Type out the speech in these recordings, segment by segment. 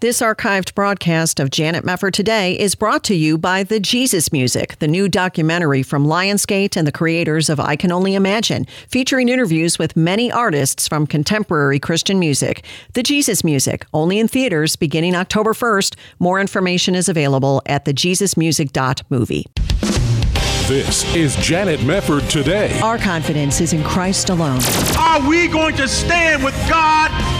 This archived broadcast of Janet Mefford Today is brought to you by The Jesus Music, the new documentary from Lionsgate and the creators of I Can Only Imagine, featuring interviews with many artists from contemporary Christian music. The Jesus Music, only in theaters beginning October 1st. More information is available at thejesusmusic.movie. This is Janet Mefford today. Our confidence is in Christ alone. Are we going to stand with God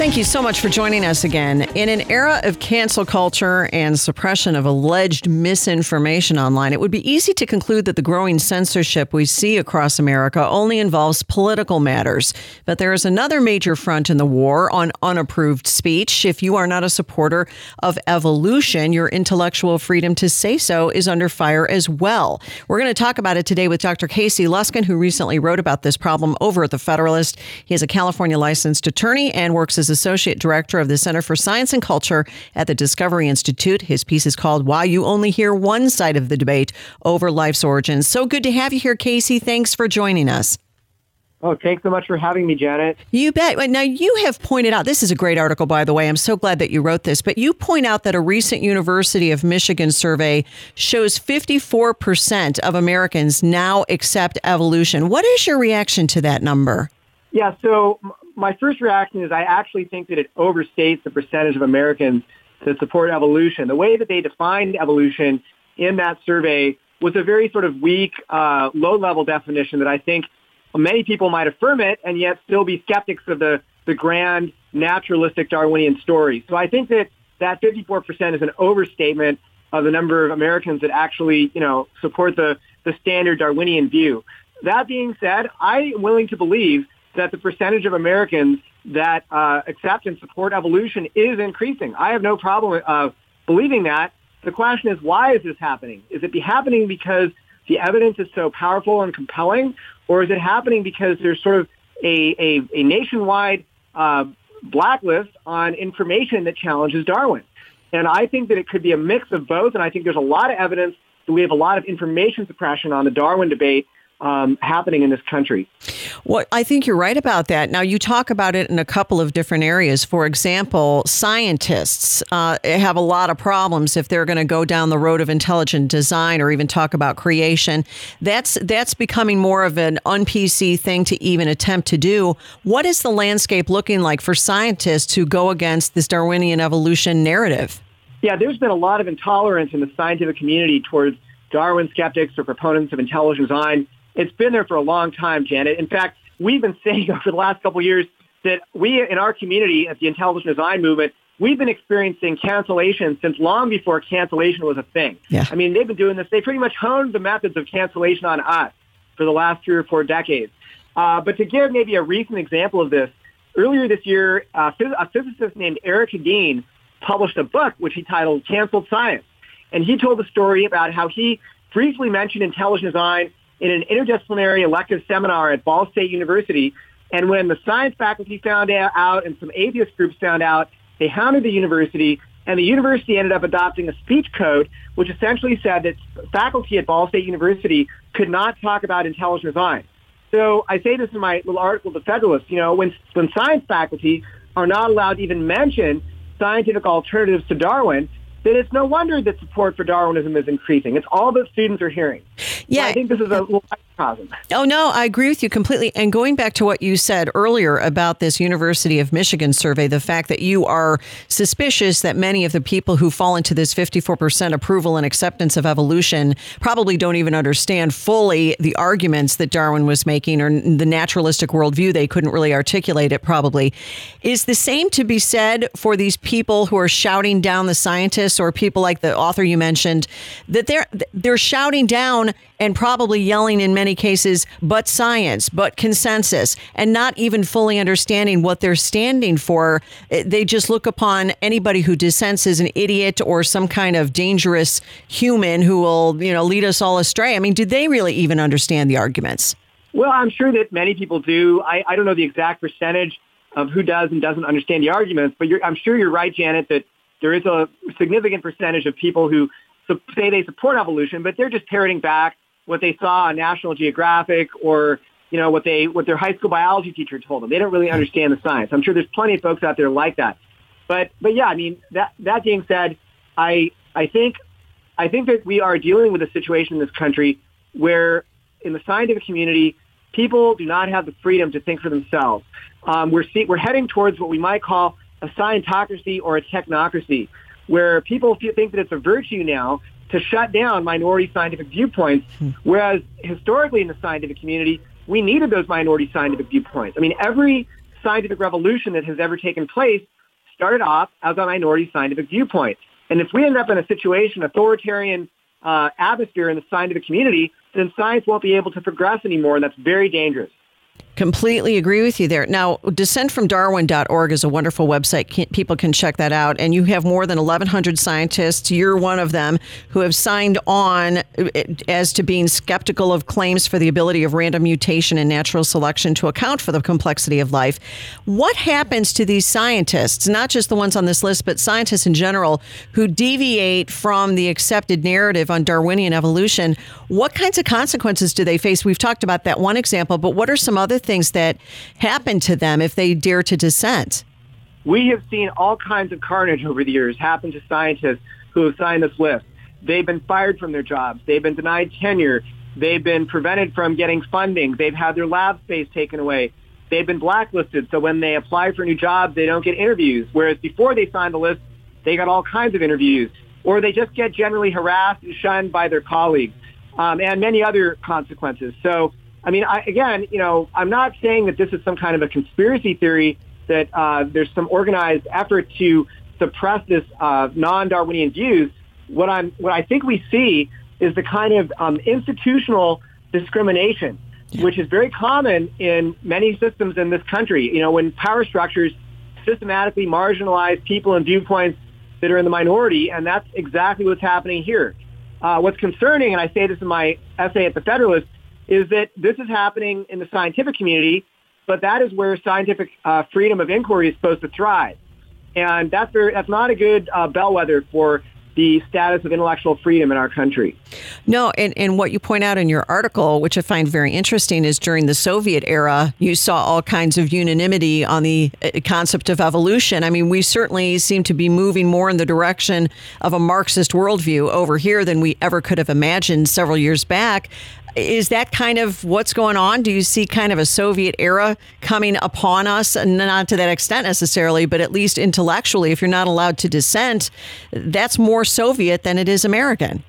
Thank you so much for joining us again. In an era of cancel culture and suppression of alleged misinformation online, it would be easy to conclude that the growing censorship we see across America only involves political matters. But there is another major front in the war on unapproved speech. If you are not a supporter of evolution, your intellectual freedom to say so is under fire as well. We're going to talk about it today with Dr. Casey Luskin, who recently wrote about this problem over at The Federalist. He is a California licensed attorney and works as Associate Director of the Center for Science and Culture at the Discovery Institute. His piece is called Why You Only Hear One Side of the Debate Over Life's Origins. So good to have you here, Casey. Thanks for joining us. Oh, thanks so much for having me, Janet. You bet. Now, you have pointed out this is a great article, by the way. I'm so glad that you wrote this. But you point out that a recent University of Michigan survey shows 54% of Americans now accept evolution. What is your reaction to that number? Yeah, so my first reaction is I actually think that it overstates the percentage of Americans that support evolution. The way that they defined evolution in that survey was a very sort of weak, uh, low-level definition that I think many people might affirm it and yet still be skeptics of the, the grand naturalistic Darwinian story. So I think that that 54% is an overstatement of the number of Americans that actually, you know, support the, the standard Darwinian view. That being said, I'm willing to believe that the percentage of Americans that uh, accept and support evolution is increasing. I have no problem uh, believing that. The question is, why is this happening? Is it be happening because the evidence is so powerful and compelling, or is it happening because there's sort of a, a, a nationwide uh, blacklist on information that challenges Darwin? And I think that it could be a mix of both, and I think there's a lot of evidence that we have a lot of information suppression on the Darwin debate um, happening in this country. Well, I think you're right about that. Now, you talk about it in a couple of different areas. For example, scientists uh, have a lot of problems if they're going to go down the road of intelligent design or even talk about creation. That's that's becoming more of an un-PC thing to even attempt to do. What is the landscape looking like for scientists who go against this Darwinian evolution narrative? Yeah, there's been a lot of intolerance in the scientific community towards Darwin skeptics or proponents of intelligent design it's been there for a long time, Janet. In fact, we've been saying over the last couple of years that we in our community at the intelligent design movement, we've been experiencing cancellation since long before cancellation was a thing. Yeah. I mean, they've been doing this. They pretty much honed the methods of cancellation on us for the last three or four decades. Uh, but to give maybe a recent example of this, earlier this year, uh, a physicist named Eric Hedin published a book which he titled Canceled Science. And he told the story about how he briefly mentioned intelligent design in an interdisciplinary elective seminar at Ball State University. And when the science faculty found out and some atheist groups found out, they hounded the university, and the university ended up adopting a speech code, which essentially said that faculty at Ball State University could not talk about intelligent design. So I say this in my little article, The Federalist, you know, when, when science faculty are not allowed to even mention scientific alternatives to Darwin, then it's no wonder that support for Darwinism is increasing. It's all that students are hearing. Yeah, I think this is a microcosm. Oh no, I agree with you completely. And going back to what you said earlier about this University of Michigan survey, the fact that you are suspicious that many of the people who fall into this 54% approval and acceptance of evolution probably don't even understand fully the arguments that Darwin was making or the naturalistic worldview. They couldn't really articulate it. Probably is the same to be said for these people who are shouting down the scientists or people like the author you mentioned that they're they're shouting down and probably yelling in many cases but science but consensus and not even fully understanding what they're standing for. Eh, they just look upon anybody who dissents as an idiot or some kind of dangerous human who will you know lead us all astray. I mean do they really even understand the arguments? Well i'm sure that many people do. I, I don't know the exact percentage of who does and doesn't understand the arguments but i'm sure you're right janet that there is a significant percentage of people who say they support evolution, but they're just parroting back what they saw on National Geographic or you know what they what their high school biology teacher told them. They don't really understand the science. I'm sure there's plenty of folks out there like that. But but yeah, I mean that that being said, I I think I think that we are dealing with a situation in this country where in the scientific community, people do not have the freedom to think for themselves. Um, we're see, we're heading towards what we might call a scientocracy or a technocracy, where people think that it's a virtue now to shut down minority scientific viewpoints, whereas historically in the scientific community, we needed those minority scientific viewpoints. I mean, every scientific revolution that has ever taken place started off as a minority scientific viewpoint. And if we end up in a situation, authoritarian uh, atmosphere in the scientific community, then science won't be able to progress anymore, and that's very dangerous. Completely agree with you there. Now, dissentfromdarwin.org is a wonderful website. People can check that out. And you have more than 1,100 scientists. You're one of them who have signed on eh, as to being skeptical of claims for the ability of random mutation and natural selection to account for the complexity of life. What happens to these scientists, not just the ones on this list, but scientists in general, who deviate from the accepted narrative on Darwinian evolution? What kinds of consequences do they face? We've talked about that one example, but what are some other things that happen to them if they dare to dissent? We have seen all kinds of carnage over the years happen to scientists who have signed this list. They've been fired from their jobs. They've been denied tenure. They've been prevented from getting funding. They've had their lab space taken away. They've been blacklisted. So when they apply for new jobs, they don't get interviews. Whereas before they signed the list, they got all kinds of interviews. Or they just get generally harassed and shunned by their colleagues um, and many other consequences. So I mean, I, again, you know, I'm not saying that this is some kind of a conspiracy theory that uh, there's some organized effort to suppress this uh, non-Darwinian views. What I'm, what I think we see is the kind of um, institutional discrimination, yeah. which is very common in many systems in this country. You know, when power structures systematically marginalize people and viewpoints that are in the minority, and that's exactly what's happening here. Uh, what's concerning, and I say this in my essay at the Federalist, is that this is happening in the scientific community, but that is where scientific uh, freedom of inquiry is supposed to thrive. And that's, very, that's not a good uh, bellwether for the status of intellectual freedom in our country. No, and, and what you point out in your article, which I find very interesting, is during the Soviet era, you saw all kinds of unanimity on the uh, concept of evolution. I mean, we certainly seem to be moving more in the direction of a Marxist worldview over here than we ever could have imagined several years back. Is that kind of what's going on? Do you see kind of a Soviet era coming upon us? Not to that extent necessarily, but at least intellectually, if you're not allowed to dissent, that's more Soviet than it is American.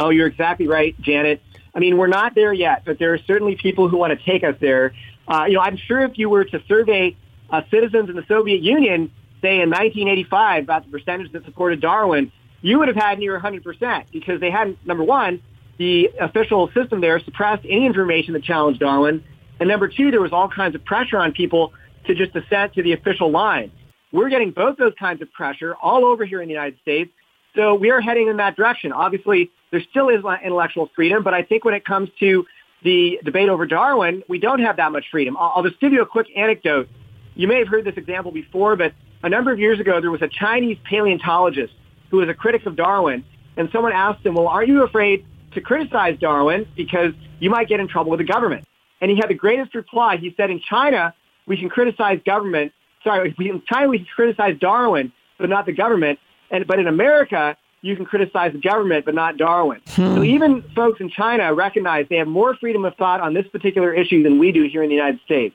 Oh, you're exactly right, Janet. I mean, we're not there yet, but there are certainly people who want to take us there. Uh, you know, I'm sure if you were to survey uh, citizens in the Soviet Union, say in 1985, about the percentage that supported Darwin, you would have had near 100% because they hadn't, number one, the official system there suppressed any information that challenged Darwin. And number two, there was all kinds of pressure on people to just assent to the official line. We're getting both those kinds of pressure all over here in the United States. So we are heading in that direction. Obviously, there still is intellectual freedom, but I think when it comes to the debate over Darwin, we don't have that much freedom. I'll, just give you a quick anecdote. You may have heard this example before, but a number of years ago, there was a Chinese paleontologist who was a critic of Darwin, and someone asked him, well, aren't you afraid to criticize Darwin because you might get in trouble with the government. And he had the greatest reply. He said, in China, we can criticize government. Sorry, in China, we can criticize Darwin, but not the government. And, but in America, you can criticize the government, but not Darwin. Hmm. So even folks in China recognize they have more freedom of thought on this particular issue than we do here in the United States.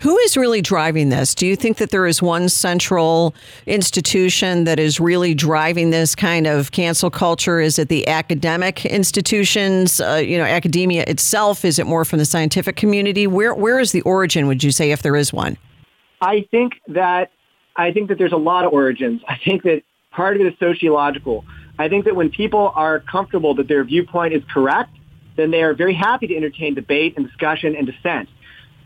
Who is really driving this? Do you think that there is one central institution that is really driving this kind of cancel culture? Is it the academic institutions, uh, you know, academia itself? Is it more from the scientific community? Where where is the origin? Would you say, if there is one? I think that I think that there's a lot of origins. I think that part of it is sociological. I think that when people are comfortable that their viewpoint is correct, then they are very happy to entertain debate and discussion and dissent.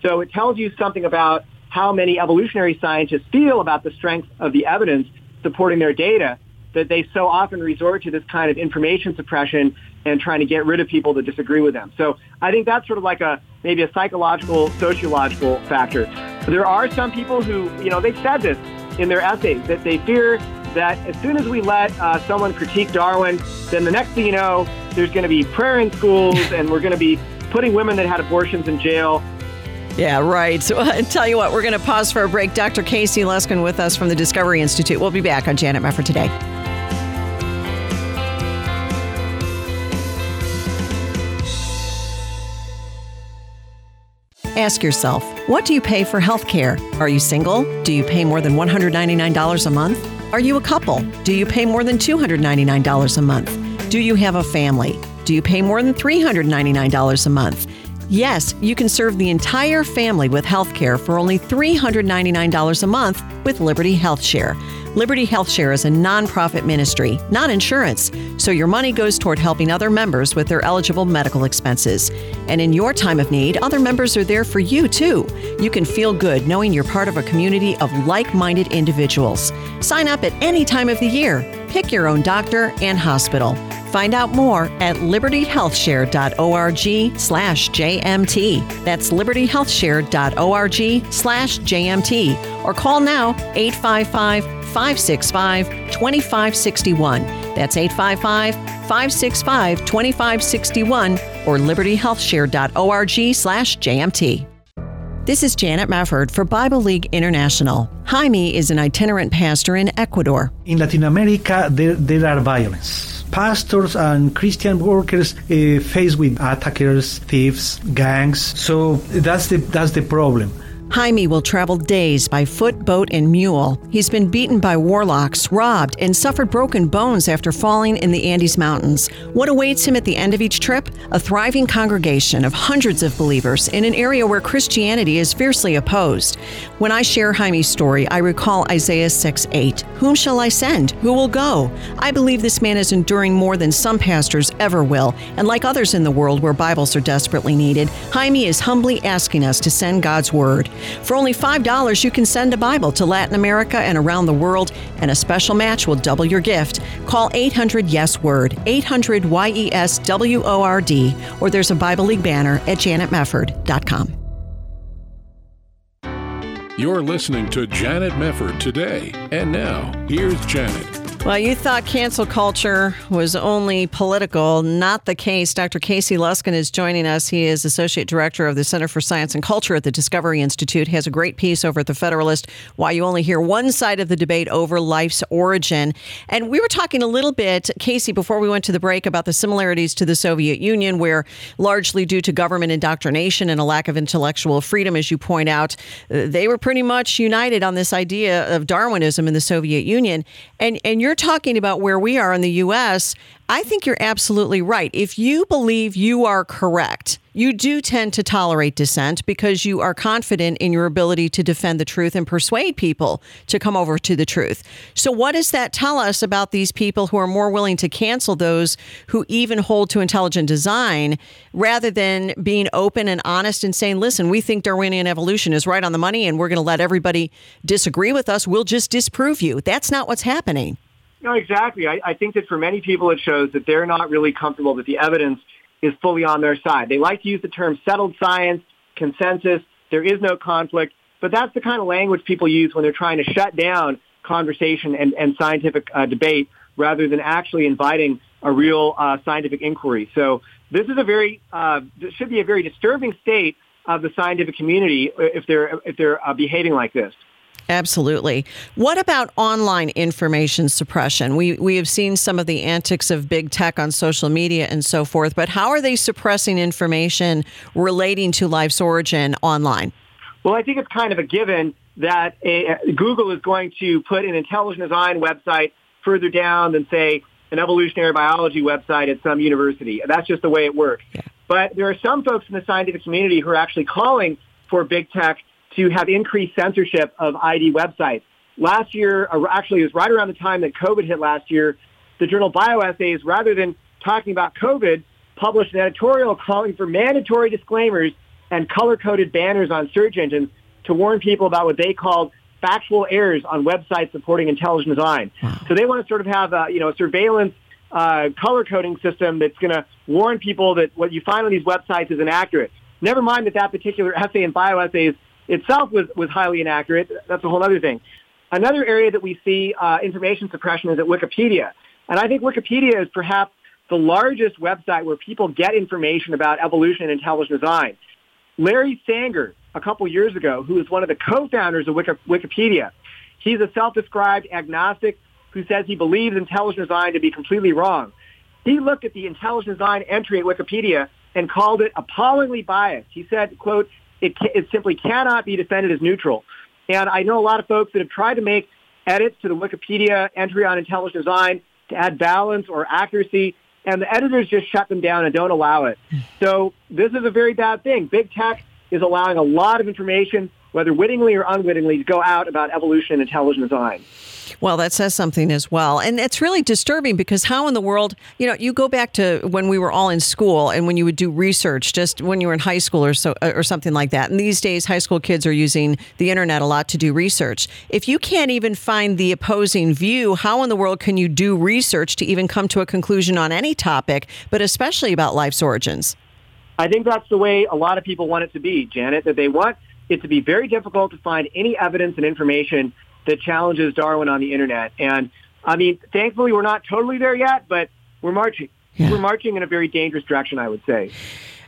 So it tells you something about how many evolutionary scientists feel about the strength of the evidence supporting their data that they so often resort to this kind of information suppression and trying to get rid of people that disagree with them. So I think that's sort of like a maybe a psychological, sociological factor. There are some people who, you know, they've said this. in their essays that they fear that as soon as we let uh, someone critique Darwin, then the next thing you know, there's going to be prayer in schools and we're going to be putting women that had abortions in jail. Yeah, right. So I tell you what, we're going to pause for a break. Dr. Casey Luskin with us from the Discovery Institute. We'll be back on Janet Mefford today. Ask yourself, what do you pay for health care? Are you single? Do you pay more than $199 a month? Are you a couple? Do you pay more than $299 a month? Do you have a family? Do you pay more than $399 a month? Yes, you can serve the entire family with health care for only $399 a month with Liberty Health Share. Liberty Health Share is a nonprofit ministry, not insurance, so your money goes toward helping other members with their eligible medical expenses. And in your time of need, other members are there for you too. You can feel good knowing you're part of a community of like minded individuals. Sign up at any time of the year. Pick your own doctor and hospital. Find out more at libertyhealthshare.org slash JMT. That's libertyhealthshare.org slash JMT. Or call now 855 565 2561. That's 855 565 2561 or libertyhealthshare.org slash JMT. This is Janet Mefford for Bible League International. Jaime is an itinerant pastor in Ecuador. In Latin America, there, there are violence. Pastors and Christian workers uh, faced with attackers, thieves, gangs. So that's the that's the problem. Jaime will travel days by foot, boat, and mule. He's been beaten by warlocks, robbed, and suffered broken bones after falling in the Andes Mountains. What awaits him at the end of each trip? A thriving congregation of hundreds of believers in an area where Christianity is fiercely opposed. When I share Jaime's story, I recall Isaiah 6 8. Whom shall I send? Who will go? I believe this man is enduring more than some pastors ever will, and like others in the world where Bibles are desperately needed, Jaime is humbly asking us to send God's Word. For only $5, you can send a Bible to Latin America and around the world, and a special match will double your gift. Call 800 Yes Word, 800 Y E S W O R D, or there's a Bible League banner at janetmefford.com. You're listening to Janet Mefford today. And now, here's Janet. Well, you thought cancel culture was only political. Not the case. Dr. Casey Luskin is joining us. He is Associate Director of the Center for Science and Culture at the Discovery Institute. He has a great piece over at The Federalist why you only hear one side of the debate over life's origin. And we were talking a little bit, Casey, before we went to the break about the similarities to the Soviet Union, where largely due to government indoctrination and a lack of intellectual freedom, as you point out, they were pretty much united on this idea of Darwinism in the Soviet Union. And, and you're you're talking about where we are in the U.S., I think you're absolutely right. If you believe you are correct, you do tend to tolerate dissent because you are confident in your ability to defend the truth and persuade people to come over to the truth. So, what does that tell us about these people who are more willing to cancel those who even hold to intelligent design rather than being open and honest and saying, listen, we think Darwinian evolution is right on the money and we're going to let everybody disagree with us. We'll just disprove you. That's not what's happening. No, exactly. I, I think that for many people, it shows that they're not really comfortable that the evidence is fully on their side. They like to use the term settled science, consensus. There is no conflict, but that's the kind of language people use when they're trying to shut down conversation and, and scientific uh, debate rather than actually inviting a real uh, scientific inquiry. So this is a very, uh, this should be a very disturbing state of the scientific community if they're if they're uh, behaving like this. Absolutely. What about online information suppression? We we have seen some of the antics of big tech on social media and so forth, but how are they suppressing information relating to life's origin online? Well, I think it's kind of a given that a, Google is going to put an intelligent design website further down than say an evolutionary biology website at some university. That's just the way it works. Yeah. But there are some folks in the scientific community who are actually calling for big tech to have increased censorship of ID websites. Last year, actually, it was right around the time that COVID hit last year, the journal BioEssays, rather than talking about COVID, published an editorial calling for mandatory disclaimers and color-coded banners on search engines to warn people about what they called factual errors on websites supporting intelligent design. Wow. So they want to sort of have a, you know, a surveillance uh, color coding system that's going to warn people that what you find on these websites is inaccurate. Never mind that that particular essay in BioEssays itself was, was highly inaccurate. That's a whole other thing. Another area that we see uh, information suppression is at Wikipedia. And I think Wikipedia is perhaps the largest website where people get information about evolution and intelligent design. Larry Sanger, a couple years ago, who is one of the co-founders of Wikipedia, he's a self-described agnostic who says he believes intelligent design to be completely wrong. He looked at the intelligent design entry at Wikipedia and called it appallingly biased. He said, quote, it, it simply cannot be defended as neutral. And I know a lot of folks that have tried to make edits to the Wikipedia entry on intelligent design to add balance or accuracy, and the editors just shut them down and don't allow it. So this is a very bad thing. Big tech is allowing a lot of information, whether wittingly or unwittingly, to go out about evolution and intelligent design. Well, that says something as well. And it's really disturbing because how in the world, you know, you go back to when we were all in school and when you would do research just when you were in high school or so or something like that. And these days high school kids are using the internet a lot to do research. If you can't even find the opposing view, how in the world can you do research to even come to a conclusion on any topic, but especially about life's origins? I think that's the way a lot of people want it to be, Janet, that they want it to be very difficult to find any evidence and information that challenges Darwin on the internet. And I mean, thankfully, we're not totally there yet, but we're marching. Yeah. We're marching in a very dangerous direction, I would say.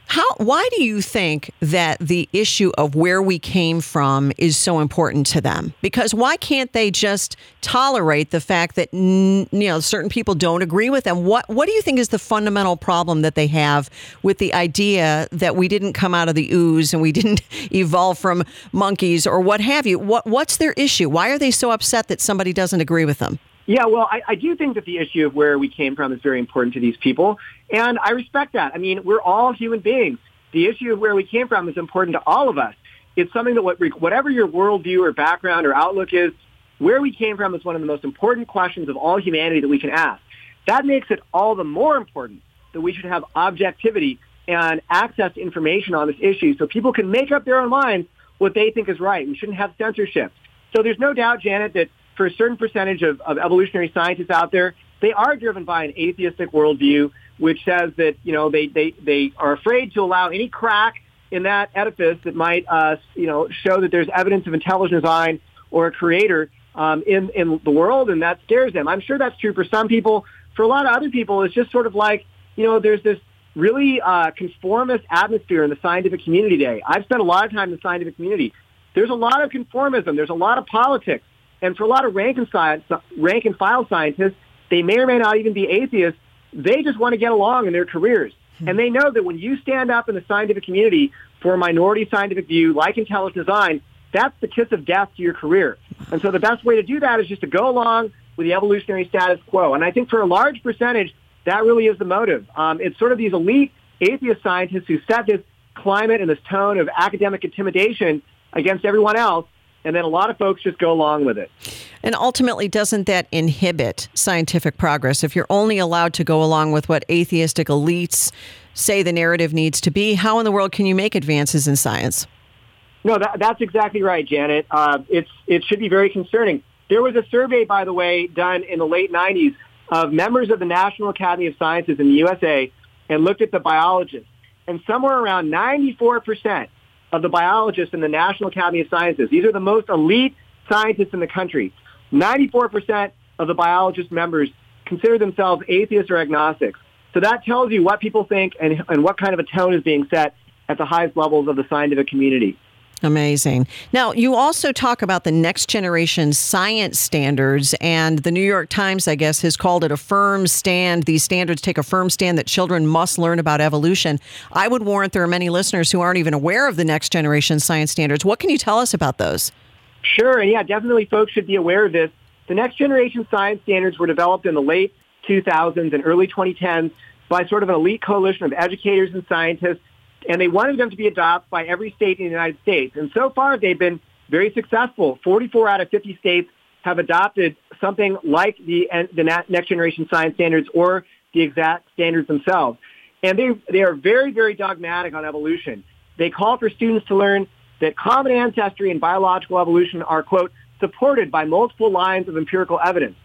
How why do you think that the issue of where we came from is so important to them? Because why can't they just tolerate the fact that you know certain people don't agree with them? What what do you think is the fundamental problem that they have with the idea that we didn't come out of the ooze and we didn't evolve from monkeys or what have you? What what's their issue? Why are they so upset that somebody doesn't agree with them? Yeah, well, I, I do think that the issue of where we came from is very important to these people, and I respect that. I mean, we're all human beings. The issue of where we came from is important to all of us. It's something that what, whatever your worldview or background or outlook is, where we came from is one of the most important questions of all humanity that we can ask. That makes it all the more important that we should have objectivity and access to information on this issue so people can make up their own minds what they think is right. We shouldn't have censorship. So there's no doubt, Janet, that for a certain percentage of, of evolutionary scientists out there, they are driven by an atheistic worldview, which says that, you know, they, they, they are afraid to allow any crack in that edifice that might, uh, you know, show that there's evidence of intelligent design or a creator um, in, in the world, and that scares them. I'm sure that's true for some people. For a lot of other people, it's just sort of like, you know, there's this really uh, conformist atmosphere in the scientific community today. I've spent a lot of time in the scientific community. There's a lot of conformism. There's a lot of politics. And for a lot of rank and, science, rank and file scientists, they may or may not even be atheists. They just want to get along in their careers. Hmm. And they know that when you stand up in the scientific community for a minority scientific view like intelligent design, that's the kiss of death to your career. And so the best way to do that is just to go along with the evolutionary status quo. And I think for a large percentage, that really is the motive. Um, it's sort of these elite atheist scientists who set this climate and this tone of academic intimidation against everyone else and then a lot of folks just go along with it. And ultimately, doesn't that inhibit scientific progress if you're only allowed to go along with what atheistic elites say the narrative needs to be? How in the world can you make advances in science? No, that, that's exactly right, Janet. Uh, it's it should be very concerning. There was a survey, by the way, done in the late '90s of members of the National Academy of Sciences in the USA, and looked at the biologists, and somewhere around 94 percent of the biologists in the National Academy of Sciences. These are the most elite scientists in the country. 94% of the biologist members consider themselves atheists or agnostics. So that tells you what people think and, and what kind of a tone is being set at the highest levels of the scientific community. Amazing. Now, you also talk about the next generation science standards, and the New York Times, I guess, has called it a firm stand. These standards take a firm stand that children must learn about evolution. I would warrant there are many listeners who aren't even aware of the next generation science standards. What can you tell us about those? Sure, and yeah, definitely folks should be aware of this. The next generation science standards were developed in the late 2000s and early 2010s by sort of an elite coalition of educators and scientists and they wanted them to be adopted by every state in the United States. And so far, they've been very successful. 44 out of 50 states have adopted something like the, the next generation science standards or the exact standards themselves. And they, they are very, very dogmatic on evolution. They call for students to learn that common ancestry and biological evolution are, quote, supported by multiple lines of empirical evidence.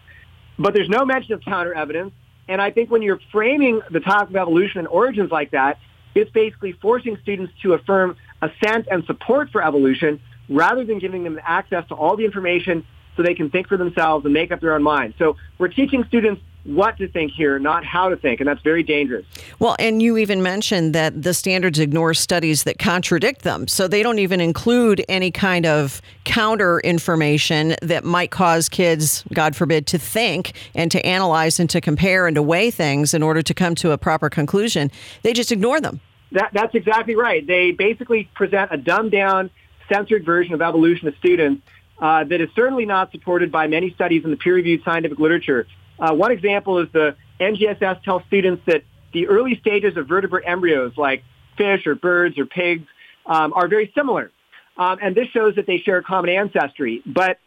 But there's no mention of counter evidence. And I think when you're framing the topic of evolution and origins like that, it's basically forcing students to affirm assent and support for evolution rather than giving them access to all the information so they can think for themselves and make up their own minds. So we're teaching students what to think here, not how to think, and that's very dangerous. Well, and you even mentioned that the standards ignore studies that contradict them. So they don't even include any kind of counter information that might cause kids, God forbid, to think and to analyze and to compare and to weigh things in order to come to a proper conclusion. They just ignore them. That, that's exactly right. They basically present a dumbed down, censored version of evolution to students uh, that is certainly not supported by many studies in the peer-reviewed scientific literature. Uh, one example is the NGSS tells students that the early stages of vertebrate embryos, like fish or birds or pigs, um, are very similar. Um, and this shows that they share a common ancestry. But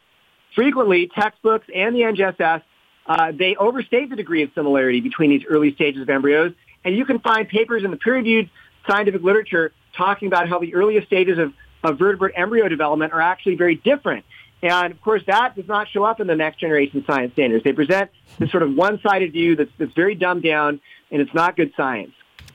frequently, textbooks and the NGSS, uh, they overstate the degree of similarity between these early stages of embryos. And you can find papers in the peer-reviewed scientific literature talking about how the earliest stages of, of vertebrate embryo development are actually very different. And of course, that does not show up in the next generation science standards. They present this sort of one-sided view that's, that's very dumbed down, and it's not good science.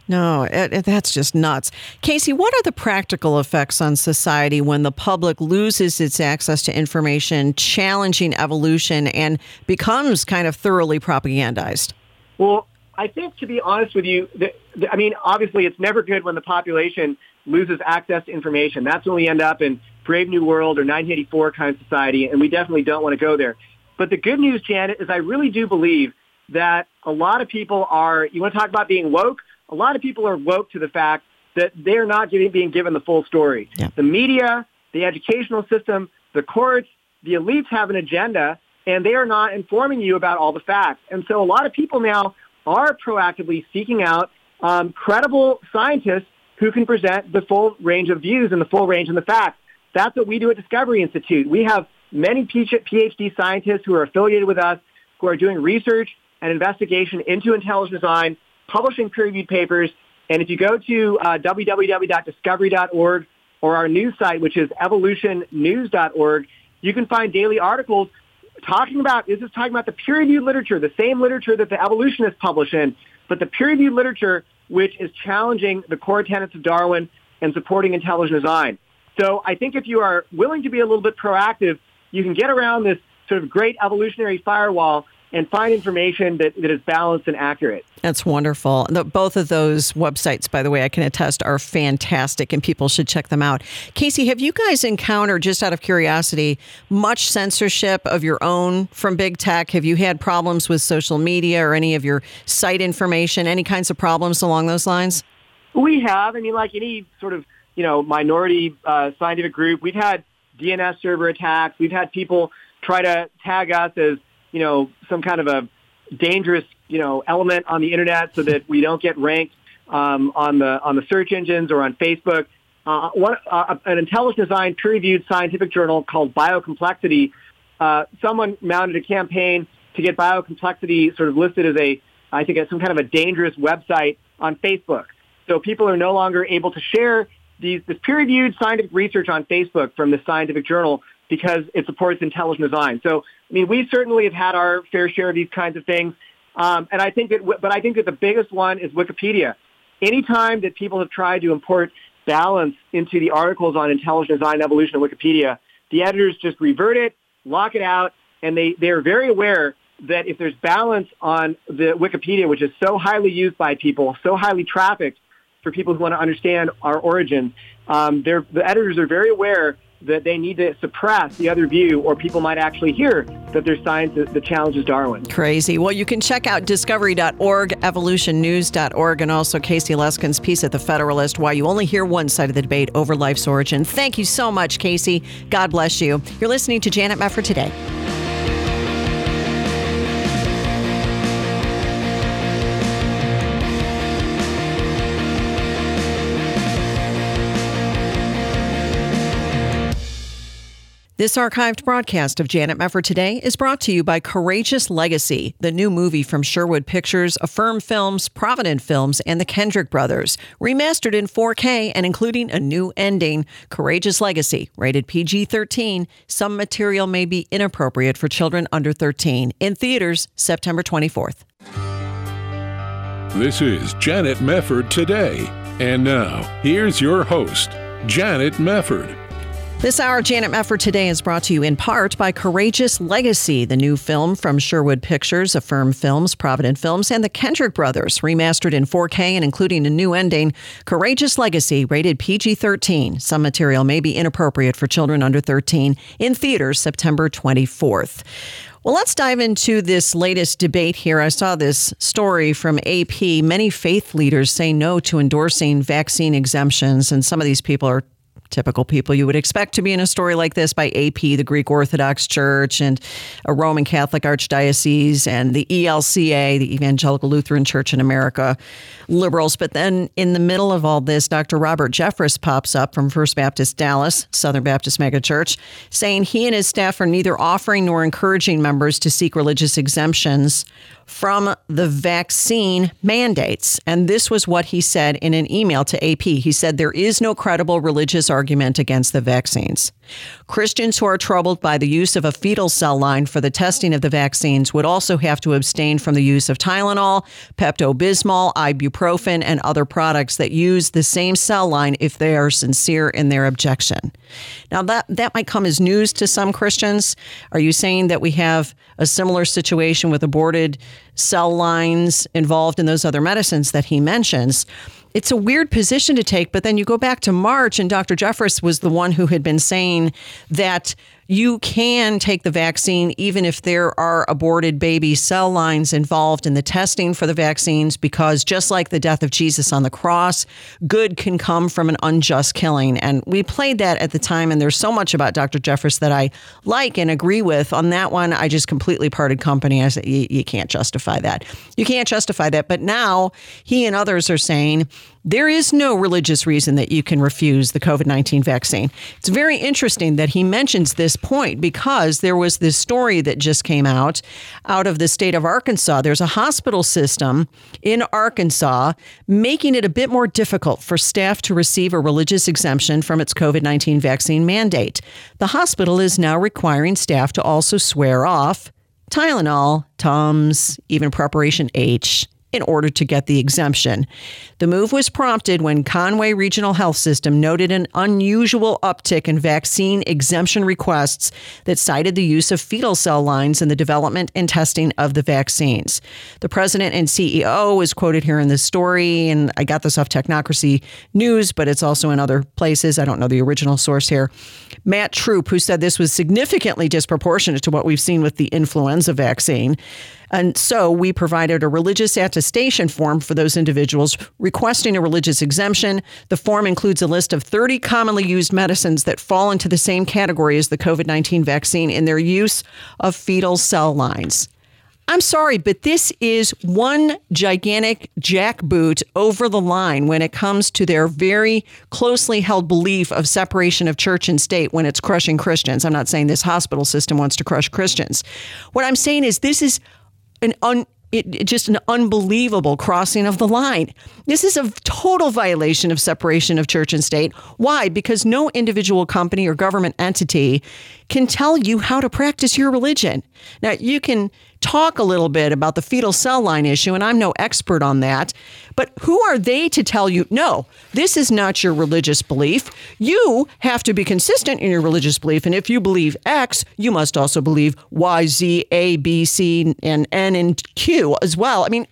No, it, it, that's just nuts. Casey, what are the practical effects on society when the public loses its access to information, challenging evolution, and becomes kind of thoroughly propagandized? Well, I think, to be honest with you, the, the, I mean, obviously, it's never good when the population loses access to information. That's when we end up in Brave New World or 1984 kind of society, and we definitely don't want to go there. But the good news, Janet, is I really do believe that a lot of people are, you want to talk about being woke? A lot of people are woke to the fact that they're not getting, being given the full story. Yeah. The media, the educational system, the courts, the elites have an agenda, and they are not informing you about all the facts. And so a lot of people now are proactively seeking out um, credible scientists who can present the full range of views and the full range of the facts. That's what we do at Discovery Institute. We have many PhD scientists who are affiliated with us who are doing research and investigation into intelligent design, publishing peer-reviewed papers. And if you go to uh, www.discovery.org or our news site, which is evolutionnews.org, you can find daily articles talking about, this is talking about the peer-reviewed literature, the same literature that the evolutionists publish in, but the peer-reviewed literature which is challenging the core tenets of Darwin and supporting intelligent design. So I think if you are willing to be a little bit proactive, you can get around this sort of great evolutionary firewall and find information that, that is balanced and accurate. That's wonderful. Both of those websites, by the way, I can attest are fantastic and people should check them out. Casey, have you guys encountered, just out of curiosity, much censorship of your own from big tech? Have you had problems with social media or any of your site information, any kinds of problems along those lines? We have. I mean, like any sort of, you know, minority uh, scientific group, we've had DNS server attacks. We've had people try to tag us as you know, some kind of a dangerous, you know, element on the internet so that we don't get ranked um, on the on the search engines or on Facebook. Uh, one, uh, an intelligent design peer-reviewed scientific journal called Biocomplexity. Uh, someone mounted a campaign to get biocomplexity sort of listed as a, I think, as some kind of a dangerous website on Facebook. So people are no longer able to share these, this peer-reviewed scientific research on Facebook from the scientific journal because it supports intelligent design. So, I mean, we certainly have had our fair share of these kinds of things. Um, and I think that, but I think that the biggest one is Wikipedia. Anytime that people have tried to import balance into the articles on intelligent design and evolution of Wikipedia, the editors just revert it, lock it out, and they, they are very aware that if there's balance on the Wikipedia, which is so highly used by people, so highly trafficked for people who want to understand our origins, um, the editors are very aware that they need to suppress the other view, or people might actually hear that there's science that, challenges Darwin. Crazy. Well, you can check out discovery.org, evolutionnews.org, and also Casey Luskin's piece at The Federalist Why You Only Hear One Side of the Debate Over Life's Origin. Thank you so much, Casey. God bless you. You're listening to Janet Mefford today. This archived broadcast of Janet Mefford Today is brought to you by Courageous Legacy, the new movie from Sherwood Pictures, Affirm Films, Provident Films, and the Kendrick Brothers. Remastered in 4K and including a new ending. Courageous Legacy, rated PG 13. Some material may be inappropriate for children under 13. In theaters, September 24th. This is Janet Mefford Today. And now, here's your host, Janet Mefford. This hour, Janet Mefford today is brought to you in part by Courageous Legacy, the new film from Sherwood Pictures, Affirm Films, Provident Films, and the Kendrick Brothers, remastered in 4K and including a new ending. Courageous Legacy, rated PG 13. Some material may be inappropriate for children under 13 in theaters September 24th. Well, let's dive into this latest debate here. I saw this story from AP. Many faith leaders say no to endorsing vaccine exemptions, and some of these people are typical people you would expect to be in a story like this by AP, the Greek Orthodox Church, and a Roman Catholic Archdiocese, and the ELCA, the Evangelical Lutheran Church in America, liberals. But then in the middle of all this, Dr. Robert Jeffress pops up from First Baptist Dallas, Southern Baptist megachurch, saying he and his staff are neither offering nor encouraging members to seek religious exemptions from the vaccine mandates. And this was what he said in an email to AP. He said, There is no credible religious argument against the vaccines. Christians who are troubled by the use of a fetal cell line for the testing of the vaccines would also have to abstain from the use of Tylenol, Pepto Bismol, ibuprofen, and other products that use the same cell line if they are sincere in their objection. Now, that, that might come as news to some Christians. Are you saying that we have a similar situation with aborted cell lines involved in those other medicines that he mentions? It's a weird position to take. But then you go back to March, and Dr. Jeffress was the one who had been saying that you can take the vaccine even if there are aborted baby cell lines involved in the testing for the vaccines, because just like the death of Jesus on the cross, good can come from an unjust killing. And we played that at the time, and there's so much about Dr. Jeffress that I like and agree with. On that one, I just completely parted company. I said, you can't justify that. You can't justify that. But now he and others are saying, there is no religious reason that you can refuse the COVID 19 vaccine. It's very interesting that he mentions this point because there was this story that just came out out of the state of Arkansas. There's a hospital system in Arkansas making it a bit more difficult for staff to receive a religious exemption from its COVID 19 vaccine mandate. The hospital is now requiring staff to also swear off Tylenol, Tums, even Preparation H in order to get the exemption. The move was prompted when Conway Regional Health System noted an unusual uptick in vaccine exemption requests that cited the use of fetal cell lines in the development and testing of the vaccines. The president and CEO is quoted here in this story, and I got this off Technocracy News, but it's also in other places. I don't know the original source here. Matt Troup, who said this was significantly disproportionate to what we've seen with the influenza vaccine. And so we provided a religious attestation form for those individuals requesting a religious exemption. The form includes a list of 30 commonly used medicines that fall into the same category as the COVID 19 vaccine in their use of fetal cell lines. I'm sorry, but this is one gigantic jackboot over the line when it comes to their very closely held belief of separation of church and state when it's crushing Christians. I'm not saying this hospital system wants to crush Christians. What I'm saying is this is an un, it, just an unbelievable crossing of the line. This is a total violation of separation of church and state. Why? Because no individual company or government entity can tell you how to practice your religion. Now, you can talk a little bit about the fetal cell line issue, and I'm no expert on that, but who are they to tell you, no, this is not your religious belief? You have to be consistent in your religious belief, and if you believe X, you must also believe Y, Z, A, B, C, and N, and Q as well. I mean,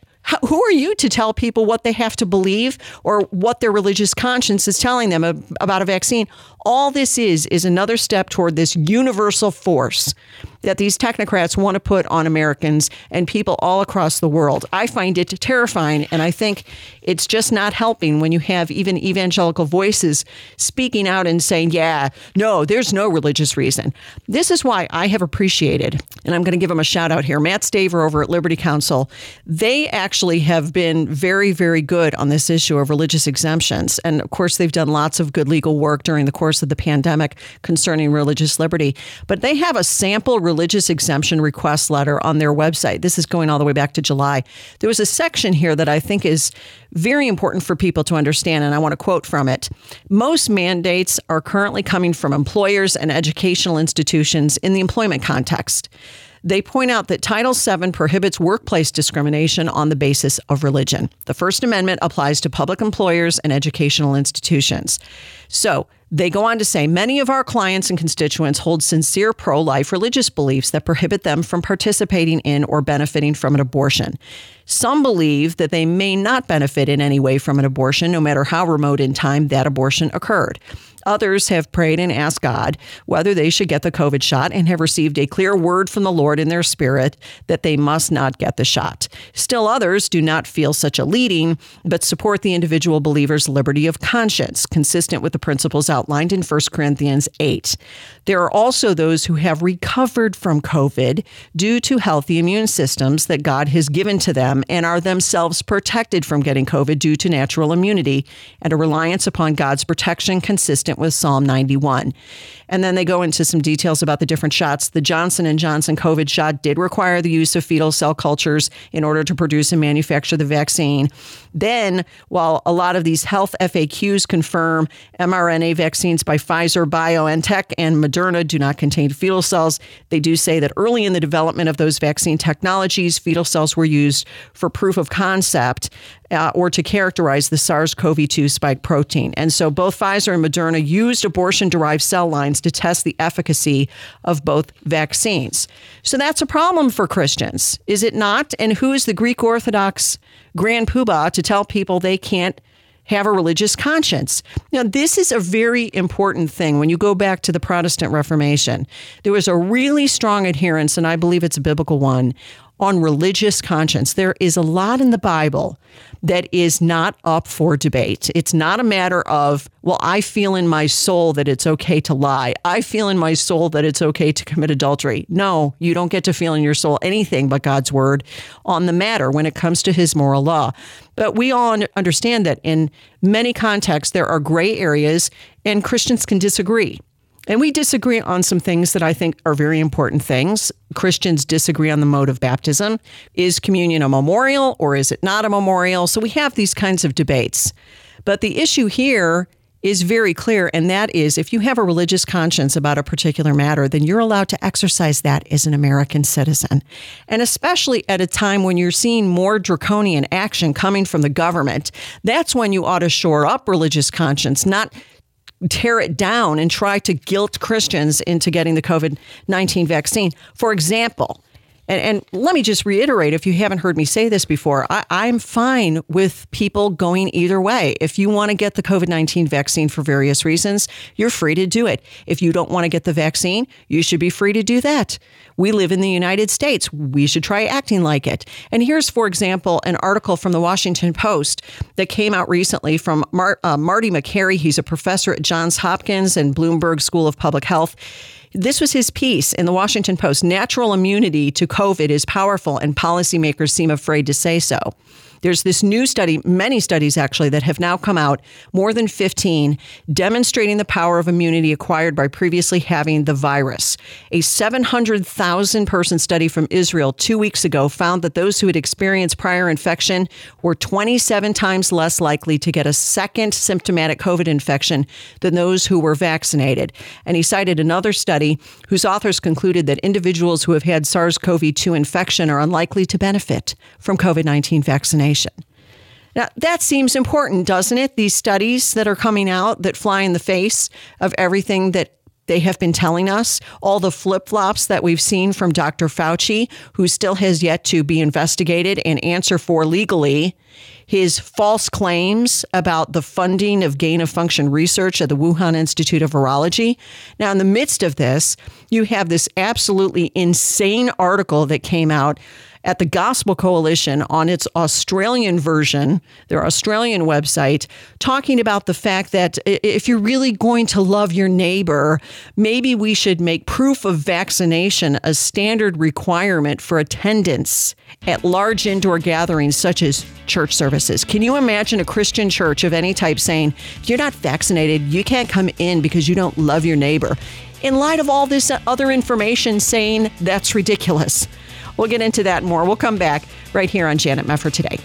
who are you to tell people what they have to believe or what their religious conscience is telling them about a vaccine? All this is is another step toward this universal force that these technocrats want to put on Americans and people all across the world. I find it terrifying, and I think it's just not helping when you have even evangelical voices speaking out and saying, yeah, no, there's no religious reason. This is why I have appreciated, and I'm going to give them a shout out here, Mat Staver over at Liberty Counsel. They actually have been very, very good on this issue of religious exemptions. And of course, they've done lots of good legal work during the course of the pandemic concerning religious liberty. But they have a sample religious exemption request letter on their website. This is going all the way back to July. There was a section here that I think is very important for people to understand, and I want to quote from it. Most mandates are currently coming from employers and educational institutions in the employment context. They point out that Title VII prohibits workplace discrimination on the basis of religion. The First Amendment applies to public employers and educational institutions. So, They go on to say many of our clients and constituents hold sincere pro life religious beliefs that prohibit them from participating in or benefiting from an abortion. Some believe that they may not benefit in any way from an abortion, no matter how remote in time that abortion occurred. Others have prayed and asked God whether they should get the COVID shot and have received a clear word from the Lord in their spirit that they must not get the shot. Still, others do not feel such a leading, but support the individual believer's liberty of conscience, consistent with the principles outlined in 1 Corinthians 8. There are also those who have recovered from COVID due to healthy immune systems that God has given to them and are themselves protected from getting COVID due to natural immunity and a reliance upon God's protection consistent with Psalm 91. And then they go into some details about the different shots. The Johnson & Johnson COVID shot did require the use of fetal cell cultures in order to produce and manufacture the vaccine. Then, while a lot of these health FAQs confirm mRNA vaccines by Pfizer, BioNTech, and Moderna do not contain fetal cells, they do say that early in the development of those vaccine technologies, fetal cells were used for proof of concept uh, or to characterize the SARS CoV 2 spike protein. And so both Pfizer and Moderna used abortion derived cell lines to test the efficacy of both vaccines. So that's a problem for Christians, is it not? And who is the Greek Orthodox Grand Poobah to tell people they can't? Have a religious conscience. Now, this is a very important thing when you go back to the Protestant Reformation. There was a really strong adherence, and I believe it's a biblical one, on religious conscience. There is a lot in the Bible that is not up for debate. It's not a matter of, well, I feel in my soul that it's okay to lie. I feel in my soul that it's okay to commit adultery. No, you don't get to feel in your soul anything but God's word on the matter when it comes to his moral law. But we all understand that in many contexts, there are gray areas and Christians can disagree. And we disagree on some things that I think are very important things. Christians disagree on the mode of baptism. Is communion a memorial or is it not a memorial? So we have these kinds of debates. But the issue here is very clear, and that is if you have a religious conscience about a particular matter, then you're allowed to exercise that as an American citizen. And especially at a time when you're seeing more draconian action coming from the government, that's when you ought to shore up religious conscience, not tear it down and try to guilt Christians into getting the COVID 19 vaccine. For example, and, and, let me just reiterate if you haven't heard me say this before, I, I'm fine with people going either way. If you want to get the COVID 19 vaccine for various reasons, you're free to do it. If you don't want to get the vaccine, you should be free to do that. We live in the United States. We should try acting like it. And here's, for example, an article from the Washington Post that came out recently from Mar- uh, Marty Makary. He's a professor at Johns Hopkins and Bloomberg School of Public Health. This was his piece in the Washington Post. Natural immunity to COVID is powerful, and policymakers seem afraid to say so. There's this new study, many studies actually, that have now come out, more than 15, demonstrating the power of immunity acquired by previously having the virus. A 700,000 person study from Israel two weeks ago found that those who had experienced prior infection were 27 times less likely to get a second symptomatic COVID infection than those who were vaccinated. And he cited another study whose authors concluded that individuals who have had SARS CoV 2 infection are unlikely to benefit from COVID 19 vaccination vaccination. Now, that seems important, doesn't it? These studies that are coming out that fly in the face of everything that they have been telling us, all the flip flops that we've seen from Dr. Fauci, who still has yet to be investigated and answer for legally, his false claims about the funding of gain of function research at the Wuhan Institute of Virology. Now, in the midst of this, you have this absolutely insane article that came out at the Gospel Coalition on its Australian version, their Australian website, talking about the fact that if you're really going to love your neighbor, maybe we should make proof of vaccination a standard requirement for attendance at large indoor gatherings such as church services. Can you imagine a Christian church of any type saying, if you're not vaccinated, you can't come in because you don't love your neighbor? In light of all this other information saying that's ridiculous. We'll get into that more. We'll come back right here on Janet Mefford today.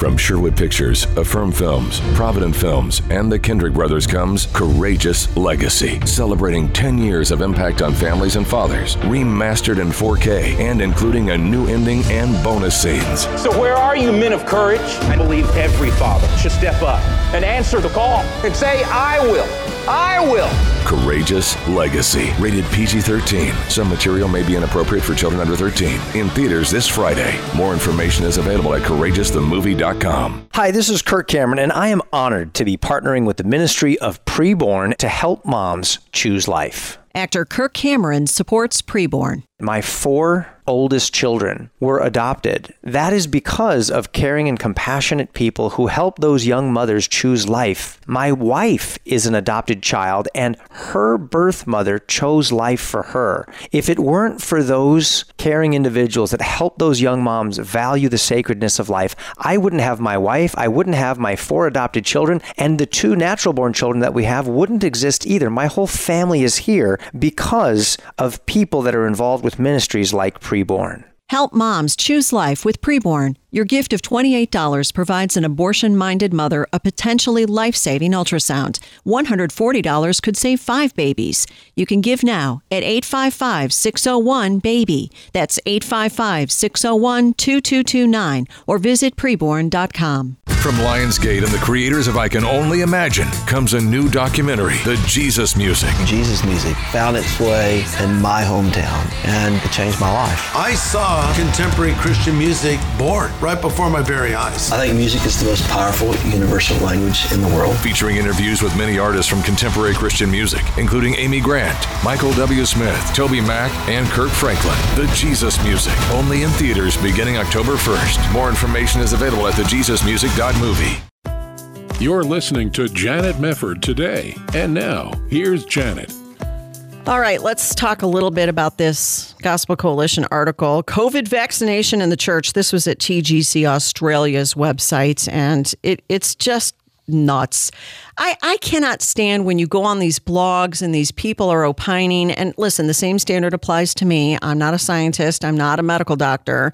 From Sherwood Pictures, Affirm Films, Provident Films, and the Kendrick Brothers comes Courageous Legacy, celebrating 10 years of impact on families and fathers, remastered in 4K and including a new ending and bonus scenes. So, where are you, men of courage? I believe every father should step up and answer the call and say, I will. I will. Courageous Legacy. Rated PG 13. Some material may be inappropriate for children under 13. In theaters this Friday. More information is available at courageousthemovie.com. Hi, this is Kirk Cameron, and I am honored to be partnering with the Ministry of Preborn to help moms choose life. Actor Kirk Cameron supports Preborn. My four oldest children were adopted. That is because of caring and compassionate people who help those young mothers choose life. My wife is an adopted child, and her birth mother chose life for her. If it weren't for those caring individuals that help those young moms value the sacredness of life, I wouldn't have my wife, I wouldn't have my four adopted children, and the two natural born children that we have wouldn't exist either. My whole family is here because of people that are involved with ministries like Preborn. Help moms choose life with Preborn. Your gift of $28 provides an abortion minded mother a potentially life saving ultrasound. $140 could save five babies. You can give now at 855 601 BABY. That's 855 601 2229 or visit preborn.com. From Lionsgate and the creators of I Can Only Imagine comes a new documentary, The Jesus Music. Jesus music found its way in my hometown and it changed my life. I saw contemporary Christian music born right before my very eyes. I think music is the most powerful universal language in the world. Featuring interviews with many artists from contemporary Christian music, including Amy Grant, Michael W. Smith, Toby Mac, and Kirk Franklin. The Jesus Music, only in theaters beginning October 1st. More information is available at thejesusmusic.movie. You're listening to Janet Mefford today. And now, here's Janet. All right, let's talk a little bit about this Gospel Coalition article. COVID vaccination in the church. This was at TGC Australia's website, and it, it's just nuts. I, I cannot stand when you go on these blogs and these people are opining. And listen, the same standard applies to me. I'm not a scientist, I'm not a medical doctor.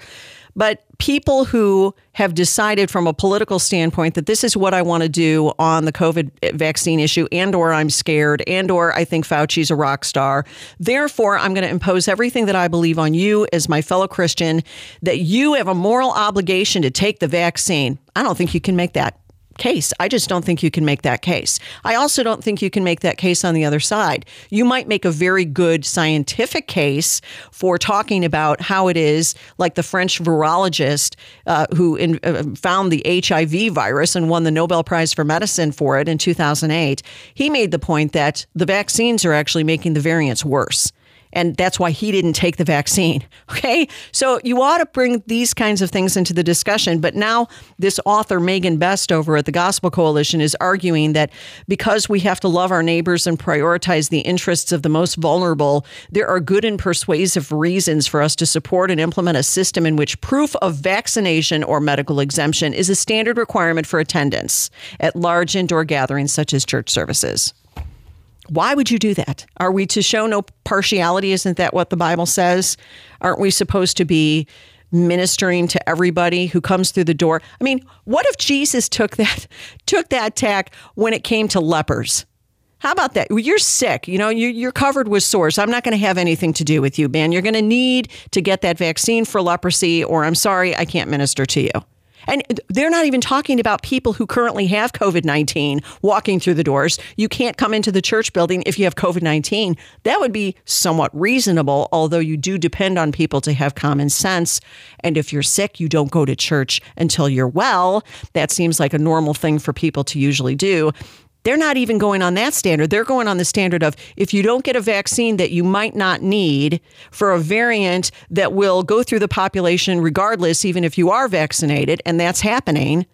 But people who have decided from a political standpoint that this is what I want to do on the COVID vaccine issue and or I'm scared and or I think Fauci's a rock star. Therefore, I'm going to impose everything that I believe on you as my fellow Christian that you have a moral obligation to take the vaccine. I don't think you can make that case. I just don't think you can make that case. I also don't think you can make that case on the other side. You might make a very good scientific case for talking about how it is, like the French virologist uh, who in, uh, found the HIV virus and won the Nobel Prize for Medicine for it in 2008. He made the point that the vaccines are actually making the variants worse and that's why he didn't take the vaccine. Okay. So you ought to bring these kinds of things into the discussion. But now, this author, Megan Best, over at the Gospel Coalition, is arguing that because we have to love our neighbors and prioritize the interests of the most vulnerable, there are good and persuasive reasons for us to support and implement a system in which proof of vaccination or medical exemption is a standard requirement for attendance at large indoor gatherings such as church services. Why would you do that? Are we to show no partiality? Isn't that what the Bible says? Aren't we supposed to be ministering to everybody who comes through the door? I mean, what if Jesus took that took that tack when it came to lepers? How about that? Well, You're sick. You know, you're covered with sores. I'm not going to have anything to do with you, man. You're going to need to get that vaccine for leprosy, or I'm sorry, I can't minister to you. And they're not even talking about people who currently have COVID 19 walking through the doors. You can't come into the church building if you have COVID 19. That would be somewhat reasonable, although you do depend on people to have common sense. And if you're sick, you don't go to church until you're well. That seems like a normal thing for people to usually do. They're not even going on that standard. They're going on the standard of if you don't get a vaccine that you might not need for a variant that will go through the population regardless, even if you are vaccinated, and that's happening,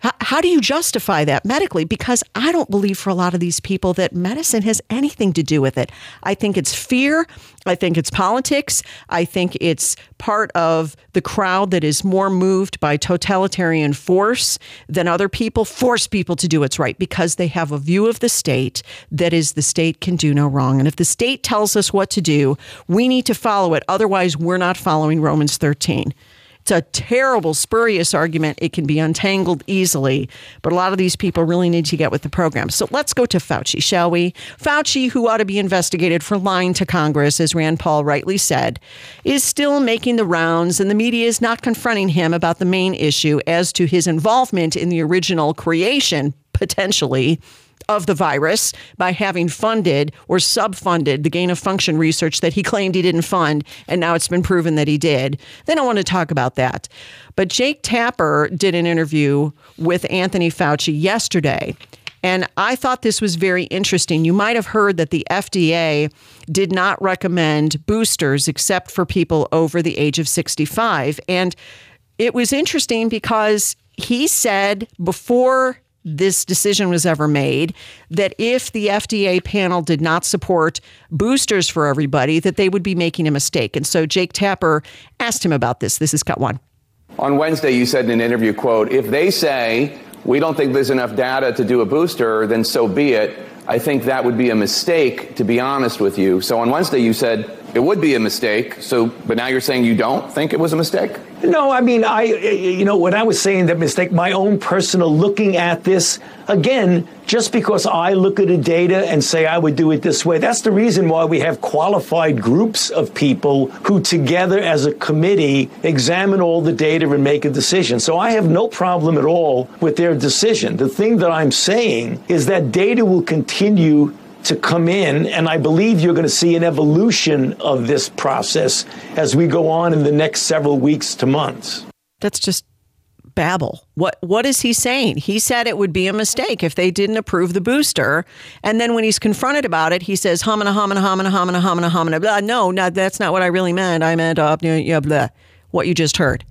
how, how do you justify that medically? Because I don't believe for a lot of these people that medicine has anything to do with it. I think it's fear. I think it's politics. I think it's part of the crowd that is more moved by totalitarian force than other people, force people to do what's right because they have a view of the state that is the state can do no wrong. And if the state tells us what to do, we need to follow it. Otherwise, we're not following Romans 13. It's a terrible, spurious argument. It can be untangled easily, but a lot of these people really need to get with the program. So let's go to Fauci, shall we? Fauci, who ought to be investigated for lying to Congress, as Rand Paul rightly said, is still making the rounds, and the media is not confronting him about the main issue as to his involvement in the original creation, potentially, of the virus by having funded or subfunded the gain of function research that he claimed he didn't fund, and now it's been proven that he did. They don't want to talk about that. But Jake Tapper did an interview with Anthony Fauci yesterday. And I thought this was very interesting. You might have heard that the FDA did not recommend boosters except for people over the age of 65. And it was interesting because he said before this decision was ever made that if the FDA panel did not support boosters for everybody that they would be making a mistake. And so Jake Tapper asked him about this. This is cut one. On Wednesday you said in an interview quote, if they say we don't think there's enough data to do a booster, then so be it. I think that would be a mistake to be honest with you. So on Wednesday you said it would be a mistake. So, but now you're saying you don't think it was a mistake? No, I mean, I, you know, when I was saying that mistake, my own personal looking at this, again, just because I look at the data and say I would do it this way, that's the reason why we have qualified groups of people who together as a committee examine all the data and make a decision. So I have no problem at all with their decision. The thing that I'm saying is that data will continue to come in, and I believe you're going to see an evolution of this process as we go on in the next several weeks to months. That's just babble. What what is he saying? He said it would be a mistake if they didn't approve the booster, and then when he's confronted about it, he says homina homina homina homina homina homina blah. No, no, that's not what I really meant. I meant uh, yeah, blah. What you just heard.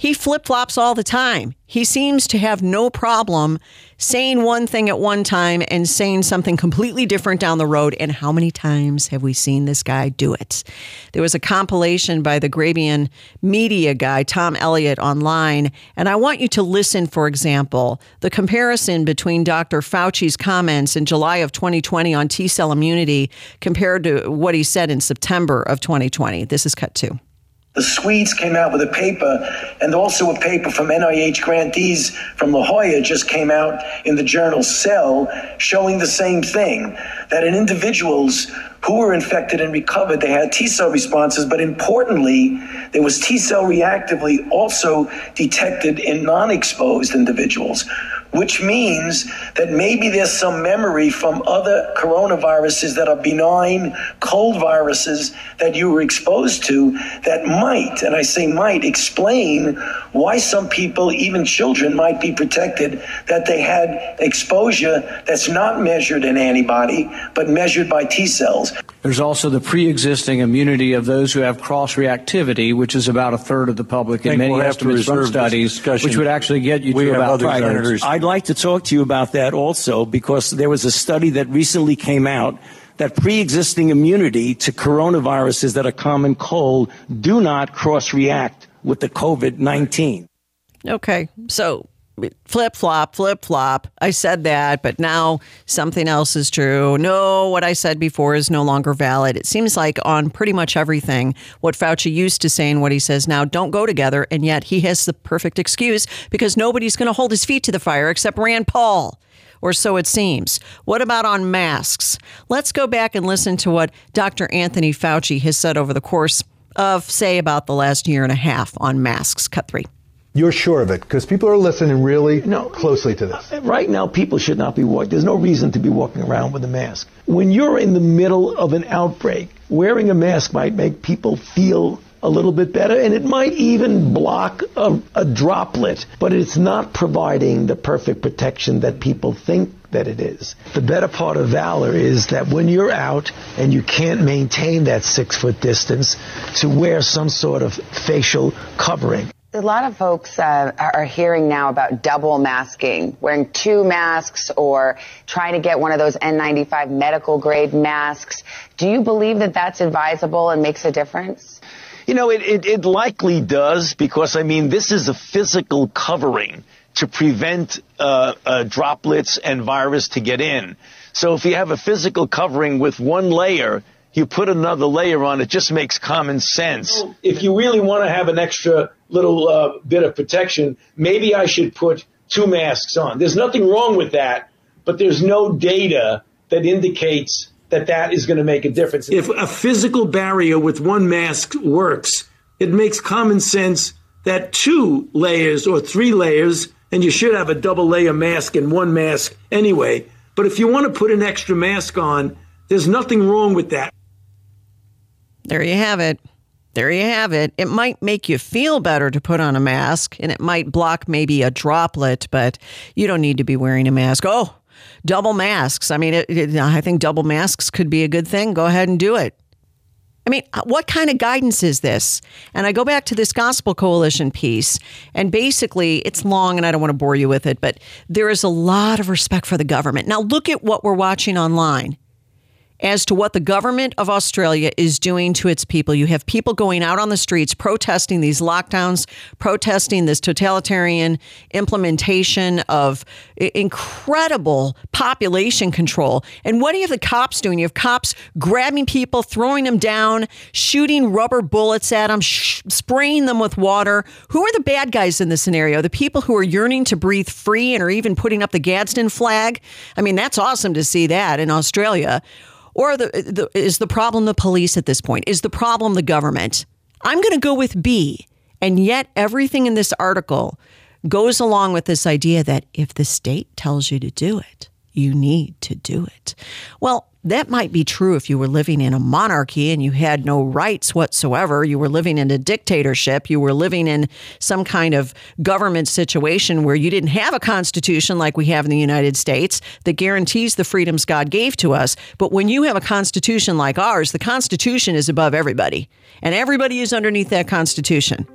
He flip flops all the time. He seems to have no problem saying one thing at one time and saying something completely different down the road. And how many times have we seen this guy do it? There was a compilation by the Grabien media guy, Tom Elliott, online. And I want you to listen, for example, the comparison between Dr. Fauci's comments in July of 2020 on T cell immunity compared to what he said in September of 2020. This is cut two. The Swedes came out with a paper, and also a paper from NIH grantees from La Jolla just came out in the journal Cell, showing the same thing that in individuals who were infected and recovered, they had T cell responses, but importantly, there was T cell reactively also detected in non exposed individuals which means that maybe there's some memory from other coronaviruses that are benign cold viruses that you were exposed to that might, and I say might, explain why some people, even children, might be protected, that they had exposure that's not measured in antibody, but measured by T cells. There's also the pre-existing immunity of those who have cross-reactivity, which is about a third of the public in many we'll estimates from studies, which would actually get you we to about five senators. I'd like to talk to you about that also because there was a study that recently came out that pre-existing immunity to coronaviruses that are common cold do not cross-react with the COVID-19. Okay, so flip flop, flip flop. I said that, but now something else is true. No, what I said before is no longer valid. It seems like on pretty much everything, what Fauci used to say and what he says now don't go together. And yet he has the perfect excuse because nobody's going to hold his feet to the fire except Rand Paul. Or so it seems. What about on masks? Let's go back and listen to what Dr. Anthony Fauci has said over the course of, say, about the last year and a half on masks. Cut three. You're sure of it because people are listening really no, closely to this. Uh, right now, people should not be walking. There's no reason to be walking around with a mask. When you're in the middle of an outbreak, wearing a mask might make people feel a little bit better, and it might even block a, a, droplet, but it's not providing the perfect protection that people think that it is. The better part of valor is that when you're out and you can't maintain that six foot distance, to wear some sort of facial covering. A lot of folks uh, are hearing now about double masking, wearing two masks or trying to get one of those N95 medical grade masks. Do you believe that that's advisable and makes a difference? You know, it, it, it likely does because, I mean, this is a physical covering to prevent uh, uh, droplets and virus to get in. So if you have a physical covering with one layer, you put another layer on. It just makes common sense. If you really want to have an extra little uh, bit of protection, maybe I should put two masks on. There's nothing wrong with that, but there's no data that indicates that that is going to make a difference. If a physical barrier with one mask works, it makes common sense that two layers or three layers, and you should have a double layer mask and one mask anyway. But if you want to put an extra mask on, there's nothing wrong with that. There you have it. There you have it. It might make you feel better to put on a mask and it might block maybe a droplet, but you don't need to be wearing a mask. Oh, double masks. I mean, it, it, I think double masks could be a good thing. Go ahead and do it. I mean, uh, what kind of guidance is this? And I go back to this Gospel Coalition piece, and basically it's long and I don't want to bore you with it, but there is a lot of respect for the government. Now, look at what we're watching online as to what the government of Australia is doing to its people. You have people going out on the streets protesting these lockdowns, protesting this totalitarian implementation of incredible population control. And what do you have the cops doing? You have cops grabbing people, throwing them down, shooting rubber bullets at them, sh- spraying them with water. Who are the bad guys in this scenario? The people who are yearning to breathe free and are even putting up the Gadsden flag? I mean, that's awesome to see that in Australia. Or the, the, is the problem the police at this point? Is the problem the government? I'm going to go with B. And yet, everything in this article goes along with this idea that if the state tells you to do it, you need to do it. Well, that might be true if you were living in a monarchy and you had no rights whatsoever. You were living in a dictatorship. You were living in some kind of government situation where you didn't have a constitution like we have in the United States that guarantees the freedoms God gave to us. But when you have a constitution like ours, the constitution is above everybody, and everybody is underneath that constitution.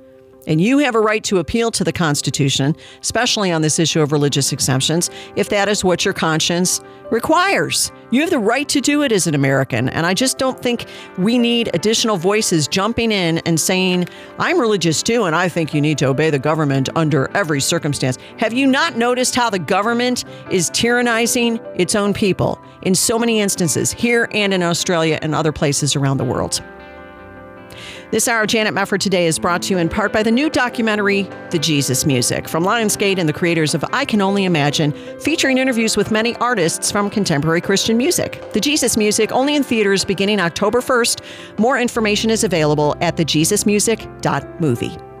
And you have a right to appeal to the Constitution, especially on this issue of religious exemptions, if that is what your conscience requires. You have the right to do it as an American. And I just don't think we need additional voices jumping in and saying, I'm religious too, and I think you need to obey the government under every circumstance. Have you not noticed how the government is tyrannizing its own people in so many instances, here and in Australia and other places around the world? This hour, Janet Mefford Today is brought to you in part by the new documentary, The Jesus Music, from Lionsgate and the creators of I Can Only Imagine, featuring interviews with many artists from contemporary Christian music. The Jesus Music, only in theaters beginning October 1st. More information is available at thejesusmusic.movie.